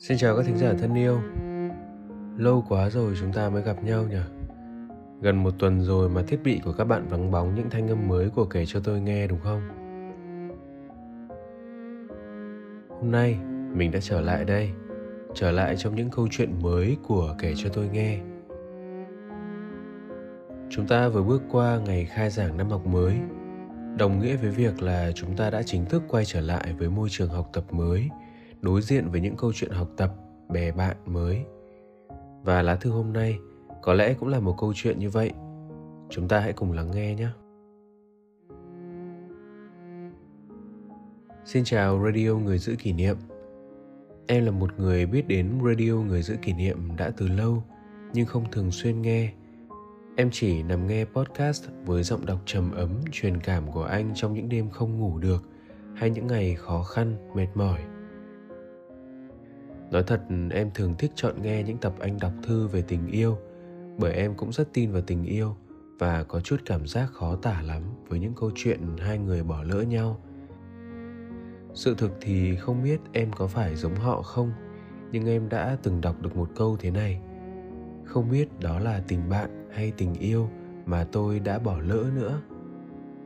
Xin chào các thính giả thân yêu. Lâu quá rồi chúng ta mới gặp nhau nhỉ? Gần một tuần rồi mà thiết bị của các bạn vắng bóng những thanh âm mới của kể cho tôi nghe đúng không? Hôm nay, mình đã trở lại đây, Trở lại trong những câu chuyện mới của kể cho tôi nghe. Chúng ta vừa bước qua ngày khai giảng năm học mới. Đồng nghĩa với việc là chúng ta đã chính thức quay trở lại với môi trường học tập mới đối diện với những câu chuyện học tập, bè bạn mới. Và lá thư hôm nay có lẽ cũng là một câu chuyện như vậy. Chúng ta hãy cùng lắng nghe nhé. Xin chào radio người giữ kỷ niệm. Em là một người biết đến radio người giữ kỷ niệm đã từ lâu, nhưng không thường xuyên nghe. Em chỉ nằm nghe podcast với giọng đọc trầm ấm, truyền cảm của anh trong những đêm không ngủ được hay những ngày khó khăn, mệt mỏi. Nói thật, em thường thích chọn nghe những tập anh đọc thư về tình yêu, Bởi em cũng rất tin vào tình yêu Và có chút cảm giác khó tả lắm với những câu chuyện hai người bỏ lỡ nhau. Sự thực thì không biết em có phải giống họ không, Nhưng em đã từng đọc được một câu thế này. Không biết đó là tình bạn hay tình yêu mà tôi đã bỏ lỡ nữa.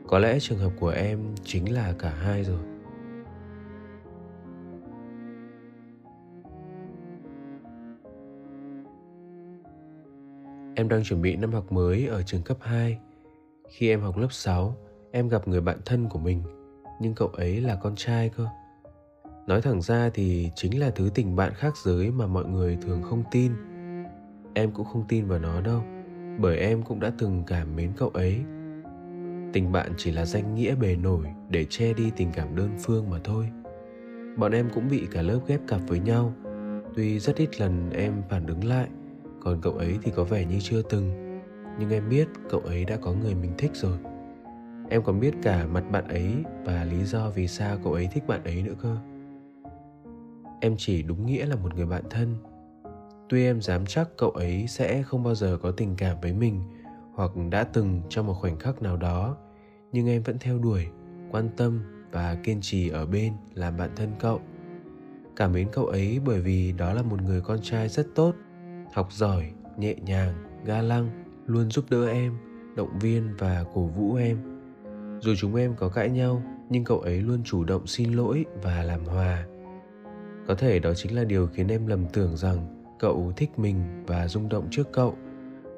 Có lẽ trường hợp của em chính là cả hai rồi. Em đang chuẩn bị năm học mới ở trường cấp 2. Khi em học lớp 6, em gặp người bạn thân của mình, nhưng cậu ấy là con trai cơ. Nói thẳng ra thì chính là thứ tình bạn khác giới mà mọi người thường không tin. Em cũng không tin vào nó đâu, bởi em cũng đã từng cảm mến cậu ấy. Tình bạn chỉ là danh nghĩa bề nổi để che đi tình cảm đơn phương mà thôi. Bọn em cũng bị cả lớp ghép cặp với nhau, tuy rất ít lần em phản ứng lại – còn cậu ấy thì có vẻ như chưa từng. Nhưng em biết cậu ấy đã có người mình thích rồi. Em còn biết cả mặt bạn ấy và lý do vì sao cậu ấy thích bạn ấy nữa cơ. Em chỉ đúng nghĩa là một người bạn thân. Tuy em dám chắc cậu ấy sẽ không bao giờ có tình cảm với mình hoặc đã từng trong một khoảnh khắc nào đó, nhưng em vẫn theo đuổi, quan tâm và kiên trì ở bên làm bạn thân cậu. Cảm mến cậu ấy bởi vì đó là một người con trai rất tốt học giỏi, nhẹ nhàng, ga lăng, luôn giúp đỡ em, động viên và cổ vũ em. Dù chúng em có cãi nhau, nhưng cậu ấy luôn chủ động xin lỗi và làm hòa. Có thể đó chính là điều khiến em lầm tưởng rằng cậu thích mình và rung động trước cậu.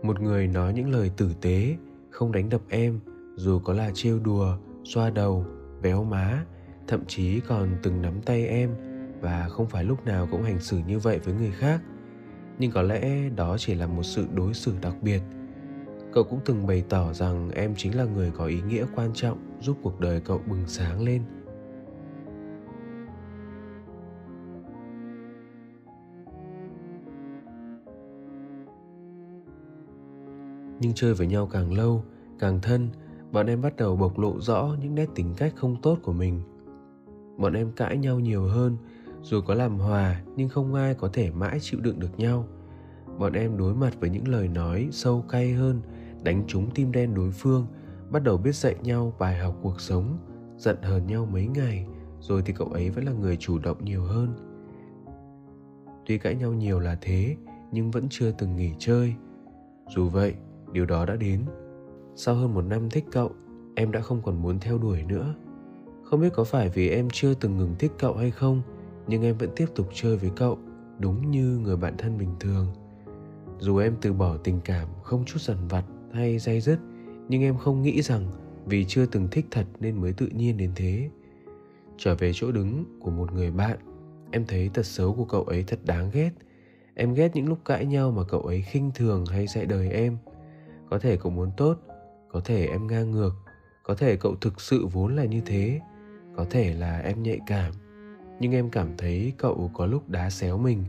Một người nói những lời tử tế, không đánh đập em, dù có là trêu đùa, xoa đầu, véo má, thậm chí còn từng nắm tay em và không phải lúc nào cũng hành xử như vậy với người khác nhưng có lẽ đó chỉ là một sự đối xử đặc biệt. Cậu cũng từng bày tỏ rằng em chính là người có ý nghĩa quan trọng giúp cuộc đời cậu bừng sáng lên. Nhưng chơi với nhau càng lâu, càng thân, bọn em bắt đầu bộc lộ rõ những nét tính cách không tốt của mình. Bọn em cãi nhau nhiều hơn dù có làm hòa, nhưng không ai có thể mãi chịu đựng được nhau. Bọn em đối mặt với những lời nói sâu cay hơn, đánh trúng tim đen đối phương, bắt đầu biết dạy nhau bài học cuộc sống, giận hờn nhau mấy ngày, rồi thì cậu ấy vẫn là người chủ động nhiều hơn. Tuy cãi nhau nhiều là thế, nhưng vẫn chưa từng nghỉ chơi. Dù vậy, điều đó đã đến. Sau hơn một năm thích cậu, em đã không còn muốn theo đuổi nữa. Không biết có phải vì em chưa từng ngừng thích cậu hay không nhưng em vẫn tiếp tục chơi với cậu, đúng như người bạn thân bình thường. Dù em từ bỏ tình cảm, không chút dằn vặt hay dây dứt, nhưng em không nghĩ rằng vì chưa từng thích thật nên mới tự nhiên đến thế. Trở về chỗ đứng của một người bạn, em thấy tật xấu của cậu ấy thật đáng ghét. Em ghét những lúc cãi nhau mà cậu ấy khinh thường hay dạy đời em. Có thể cậu muốn tốt, có thể em ngang ngược, có thể cậu thực sự vốn là như thế, có thể là em nhạy cảm nhưng em cảm thấy cậu có lúc đá xéo mình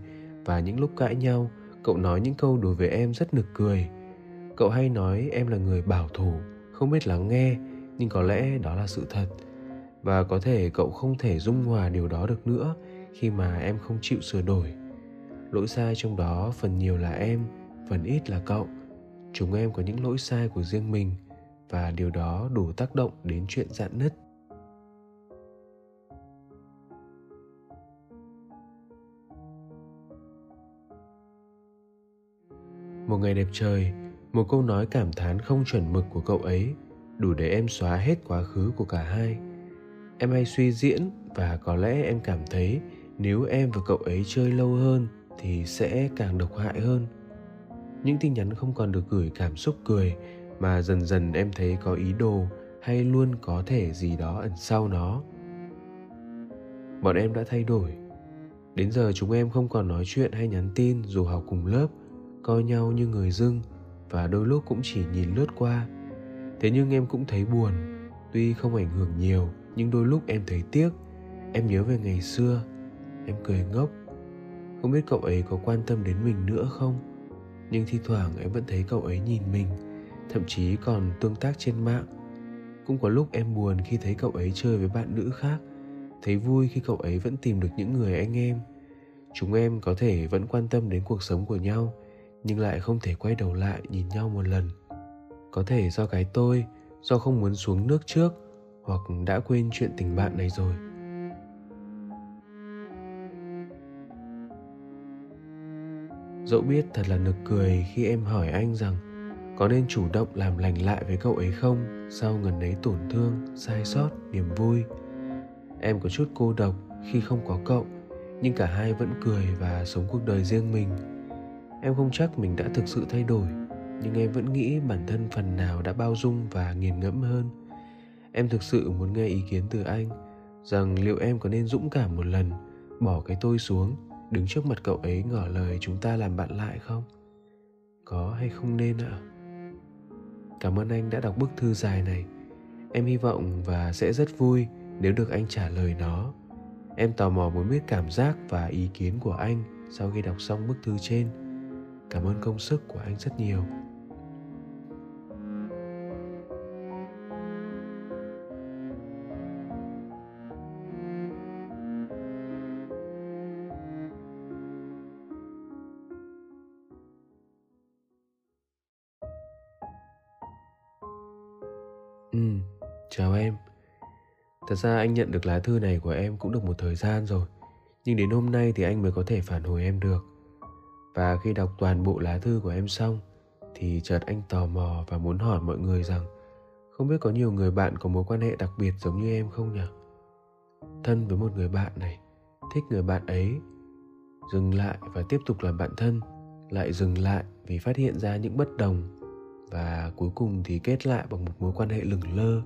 và những lúc cãi nhau, cậu nói những câu đối với em rất nực cười. Cậu hay nói em là người bảo thủ, không biết lắng nghe, nhưng có lẽ đó là sự thật. Và có thể cậu không thể dung hòa điều đó được nữa khi mà em không chịu sửa đổi. Lỗi sai trong đó phần nhiều là em, phần ít là cậu. Chúng em có những lỗi sai của riêng mình và điều đó đủ tác động đến chuyện dạn nứt. Một ngày đẹp trời, một câu nói cảm thán không chuẩn mực của cậu ấy, đủ để em xóa hết quá khứ của cả hai. Em hay suy diễn và có lẽ em cảm thấy nếu em và cậu ấy chơi lâu hơn thì sẽ càng độc hại hơn. Những tin nhắn không còn được gửi cảm xúc cười mà dần dần em thấy có ý đồ hay luôn có thể gì đó ẩn sau nó. Bọn em đã thay đổi. Đến giờ chúng em không còn nói chuyện hay nhắn tin dù học cùng lớp coi nhau như người dưng và đôi lúc cũng chỉ nhìn lướt qua. Thế nhưng em cũng thấy buồn, tuy không ảnh hưởng nhiều, nhưng đôi lúc em thấy tiếc. Em nhớ về ngày xưa, em cười ngốc. Không biết cậu ấy có quan tâm đến mình nữa không? Nhưng thi thoảng em vẫn thấy cậu ấy nhìn mình, thậm chí còn tương tác trên mạng. Cũng có lúc em buồn khi thấy cậu ấy chơi với bạn nữ khác, thấy vui khi cậu ấy vẫn tìm được những người anh em. Chúng em có thể vẫn quan tâm đến cuộc sống của nhau nhưng lại không thể quay đầu lại nhìn nhau một lần. Có thể do cái tôi, do không muốn xuống nước trước, hoặc đã quên chuyện tình bạn này rồi. Dẫu biết thật là nực cười khi em hỏi anh rằng có nên chủ động làm lành lại với cậu ấy không sau ngần ấy tổn thương, sai sót, niềm vui. Em có chút cô độc khi không có cậu, nhưng cả hai vẫn cười và sống cuộc đời riêng mình em không chắc mình đã thực sự thay đổi, nhưng em vẫn nghĩ bản thân phần nào đã bao dung và nghiền ngẫm hơn. Em thực sự muốn nghe ý kiến từ anh, rằng liệu em có nên dũng cảm một lần, bỏ cái tôi xuống, đứng trước mặt cậu ấy ngỏ lời chúng ta làm bạn lại không? Có hay không nên ạ? Cảm ơn anh đã đọc bức thư dài này. Em hy vọng và sẽ rất vui nếu được anh trả lời nó. Em tò mò muốn biết cảm giác và ý kiến của anh sau khi đọc xong bức thư trên cảm ơn công sức của anh rất nhiều Ừ, chào em. Thật ra anh nhận được lá thư này của em cũng được một thời gian rồi. Nhưng đến hôm nay thì anh mới có thể phản hồi em được. Và khi đọc toàn bộ lá thư của em xong thì chợt anh tò mò và muốn hỏi mọi người rằng không biết có nhiều người bạn có mối quan hệ đặc biệt giống như em không nhỉ? Thân với một người bạn này, thích người bạn ấy, dừng lại và tiếp tục làm bạn thân, lại dừng lại vì phát hiện ra những bất đồng và cuối cùng thì kết lại bằng một mối quan hệ lửng lơ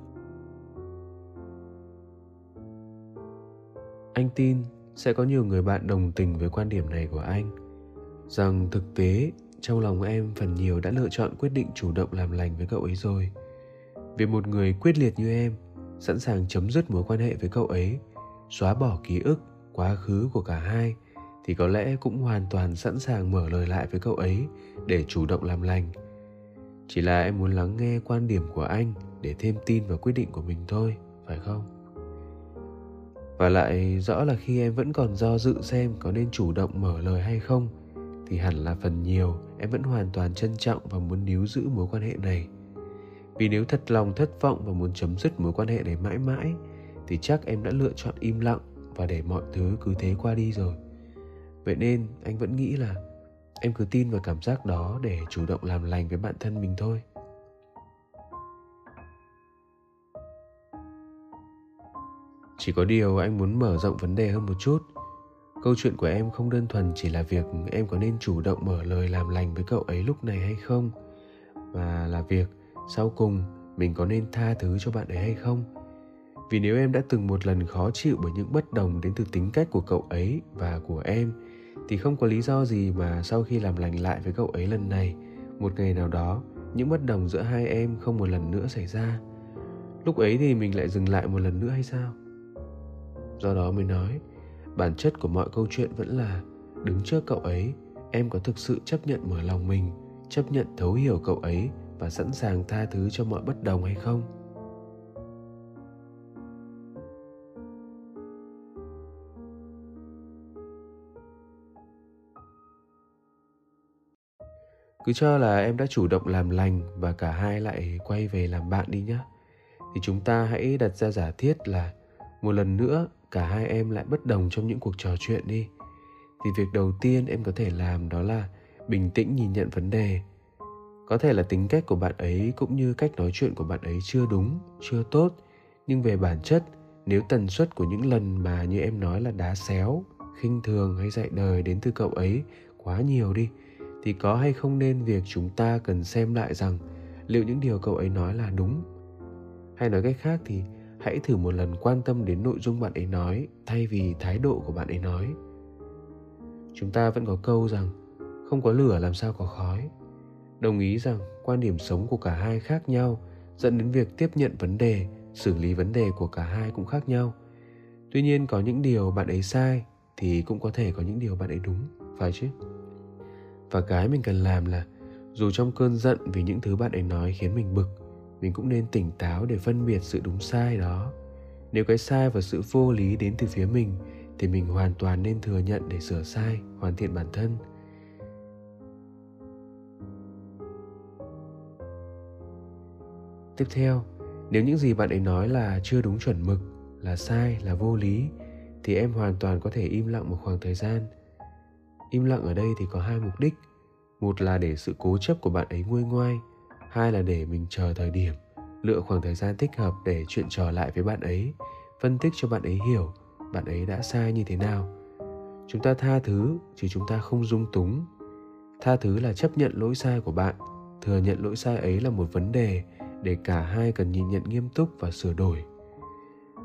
anh tin sẽ có nhiều người bạn đồng tình với quan điểm này của anh rằng thực tế, trong lòng em phần nhiều đã lựa chọn quyết định chủ động làm lành với cậu ấy rồi. Vì một người quyết liệt như em, sẵn sàng chấm dứt mối quan hệ với cậu ấy, xóa bỏ ký ức, quá khứ của cả hai, thì có lẽ cũng hoàn toàn sẵn sàng mở lời lại với cậu ấy để chủ động làm lành. Chỉ là em muốn lắng nghe quan điểm của anh để thêm tin vào quyết định của mình thôi, phải không? Và lại, rõ là khi em vẫn còn do dự xem có nên chủ động mở lời hay không thì hẳn là phần nhiều, em vẫn hoàn toàn trân trọng và muốn níu giữ mối quan hệ này. Vì nếu thật lòng, thất vọng và muốn chấm dứt mối quan hệ này mãi mãi, thì chắc em đã lựa chọn im lặng và để mọi thứ cứ thế qua đi rồi. Vậy nên, anh vẫn nghĩ là em cứ tin vào cảm giác đó để chủ động làm lành với bản thân mình thôi. Chỉ có điều anh muốn mở rộng vấn đề hơn một chút câu chuyện của em không đơn thuần chỉ là việc em có nên chủ động mở lời làm lành với cậu ấy lúc này hay không, mà là việc sau cùng mình có nên tha thứ cho bạn ấy hay không. Vì nếu em đã từng một lần khó chịu bởi những bất đồng đến từ tính cách của cậu ấy và của em, thì không có lý do gì mà sau khi làm lành lại với cậu ấy lần này, một ngày nào đó, những bất đồng giữa hai em không một lần nữa xảy ra. Lúc ấy thì mình lại dừng lại một lần nữa hay sao? Do đó mới nói bản chất của mọi câu chuyện vẫn là, đứng trước cậu ấy, em có thực sự chấp nhận mở lòng mình, chấp nhận thấu hiểu cậu ấy và sẵn sàng tha thứ cho mọi bất đồng hay không? Cứ cho là em đã chủ động làm lành và cả hai lại quay về làm bạn đi nhé thì chúng ta hãy đặt ra giả thiết là, một lần nữa cả hai em lại bất đồng trong những cuộc trò chuyện đi. Thì việc đầu tiên em có thể làm đó là bình tĩnh nhìn nhận vấn đề. Có thể là tính cách của bạn ấy cũng như cách nói chuyện của bạn ấy chưa đúng, chưa tốt, nhưng về bản chất, nếu tần suất của những lần mà như em nói là đá xéo, khinh thường hay dạy đời đến từ cậu ấy quá nhiều đi, thì có hay không nên việc chúng ta cần xem lại rằng liệu những điều cậu ấy nói là đúng? Hay nói cách khác thì hãy thử một lần quan tâm đến nội dung bạn ấy nói, thay vì thái độ của bạn ấy nói. Chúng ta vẫn có câu rằng, không có lửa làm sao có khói. Đồng ý rằng quan điểm sống của cả hai khác nhau, dẫn đến việc tiếp nhận vấn đề, xử lý vấn đề của cả hai cũng khác nhau. Tuy nhiên có những điều bạn ấy sai thì cũng có thể có những điều bạn ấy đúng, phải chứ? Và cái mình cần làm là, dù trong cơn giận vì những thứ bạn ấy nói khiến mình bực mình cũng nên tỉnh táo để phân biệt sự đúng sai đó. Nếu cái sai và sự vô lý đến từ phía mình, thì mình hoàn toàn nên thừa nhận để sửa sai, hoàn thiện bản thân. Tiếp theo, nếu những gì bạn ấy nói là chưa đúng chuẩn mực, là sai, là vô lý, thì em hoàn toàn có thể im lặng một khoảng thời gian. Im lặng ở đây thì có hai mục đích. Một là để sự cố chấp của bạn ấy nguôi ngoai hai là để mình chờ thời điểm, lựa khoảng thời gian thích hợp để chuyện trò lại với bạn ấy, phân tích cho bạn ấy hiểu bạn ấy đã sai như thế nào. Chúng ta tha thứ, chứ chúng ta không dung túng. Tha thứ là chấp nhận lỗi sai của bạn, thừa nhận lỗi sai ấy là một vấn đề để cả hai cần nhìn nhận nghiêm túc và sửa đổi.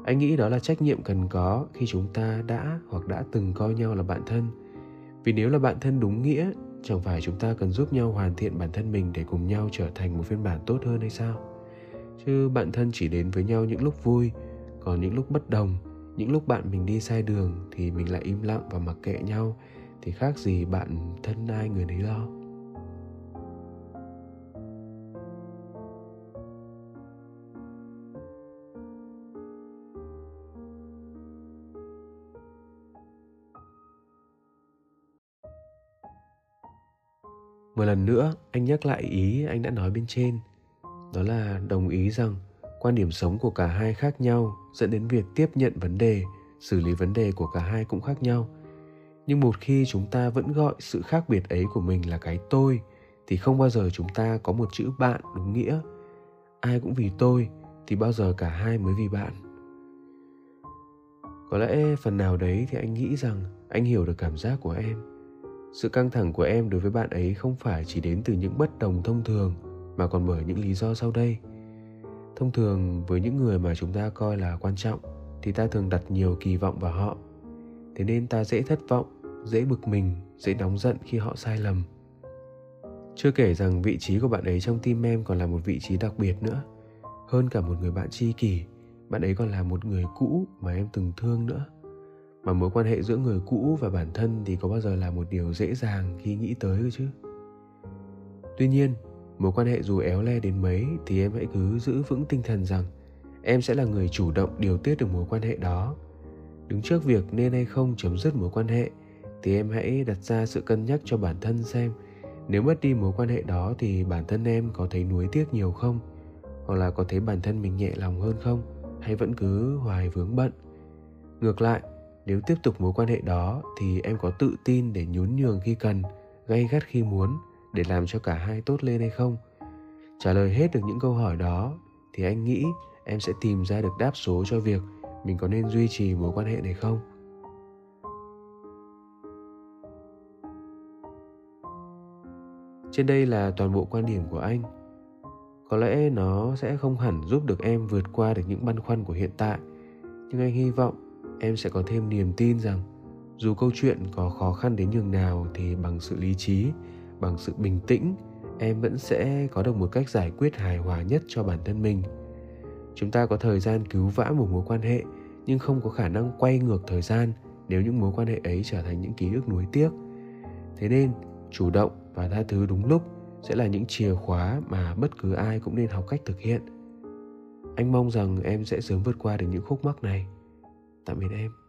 Anh nghĩ đó là trách nhiệm cần có khi chúng ta đã hoặc đã từng coi nhau là bạn thân. Vì nếu là bạn thân đúng nghĩa chẳng phải chúng ta cần giúp nhau hoàn thiện bản thân mình để cùng nhau trở thành một phiên bản tốt hơn hay sao? Chứ bạn thân chỉ đến với nhau những lúc vui, còn những lúc bất đồng, những lúc bạn mình đi sai đường thì mình lại im lặng và mặc kệ nhau, thì khác gì bạn thân ai người đấy lo. Một lần nữa, anh nhắc lại ý anh đã nói bên trên. Đó là đồng ý rằng quan điểm sống của cả hai khác nhau dẫn đến việc tiếp nhận vấn đề, xử lý vấn đề của cả hai cũng khác nhau. Nhưng một khi chúng ta vẫn gọi sự khác biệt ấy của mình là cái tôi, thì không bao giờ chúng ta có một chữ bạn đúng nghĩa. Ai cũng vì tôi, thì bao giờ cả hai mới vì bạn? Có lẽ phần nào đấy thì anh nghĩ rằng anh hiểu được cảm giác của em sự căng thẳng của em đối với bạn ấy không phải chỉ đến từ những bất đồng thông thường, mà còn bởi những lý do sau đây. Thông thường, với những người mà chúng ta coi là quan trọng, thì ta thường đặt nhiều kỳ vọng vào họ. Thế nên ta dễ thất vọng, dễ bực mình, dễ nóng giận khi họ sai lầm. Chưa kể rằng vị trí của bạn ấy trong tim em còn là một vị trí đặc biệt nữa. Hơn cả một người bạn tri kỷ, bạn ấy còn là một người cũ mà em từng thương nữa mà mối quan hệ giữa người cũ và bản thân thì có bao giờ là một điều dễ dàng khi nghĩ tới cơ chứ? Tuy nhiên, mối quan hệ dù éo le đến mấy thì em hãy cứ giữ vững tinh thần rằng em sẽ là người chủ động điều tiết được mối quan hệ đó. Đứng trước việc nên hay không chấm dứt mối quan hệ thì em hãy đặt ra sự cân nhắc cho bản thân xem nếu mất đi mối quan hệ đó thì bản thân em có thấy nuối tiếc nhiều không? Hoặc là có thấy bản thân mình nhẹ lòng hơn không? Hay vẫn cứ hoài vướng bận? Ngược lại nếu tiếp tục mối quan hệ đó thì em có tự tin để nhún nhường khi cần, gay gắt khi muốn, để làm cho cả hai tốt lên hay không? Trả lời hết được những câu hỏi đó, thì anh nghĩ em sẽ tìm ra được đáp số cho việc mình có nên duy trì mối quan hệ này không? Trên đây là toàn bộ quan điểm của anh. Có lẽ nó sẽ không hẳn giúp được em vượt qua được những băn khoăn của hiện tại, nhưng anh hy vọng em sẽ có thêm niềm tin rằng dù câu chuyện có khó khăn đến nhường nào thì bằng sự lý trí, bằng sự bình tĩnh, em vẫn sẽ có được một cách giải quyết hài hòa nhất cho bản thân mình. Chúng ta có thời gian cứu vãn một mối quan hệ, nhưng không có khả năng quay ngược thời gian nếu những mối quan hệ ấy trở thành những ký ức nuối tiếc. Thế nên, chủ động và tha thứ đúng lúc sẽ là những chìa khóa mà bất cứ ai cũng nên học cách thực hiện. Anh mong rằng em sẽ sớm vượt qua được những khúc mắc này. Tạm biệt em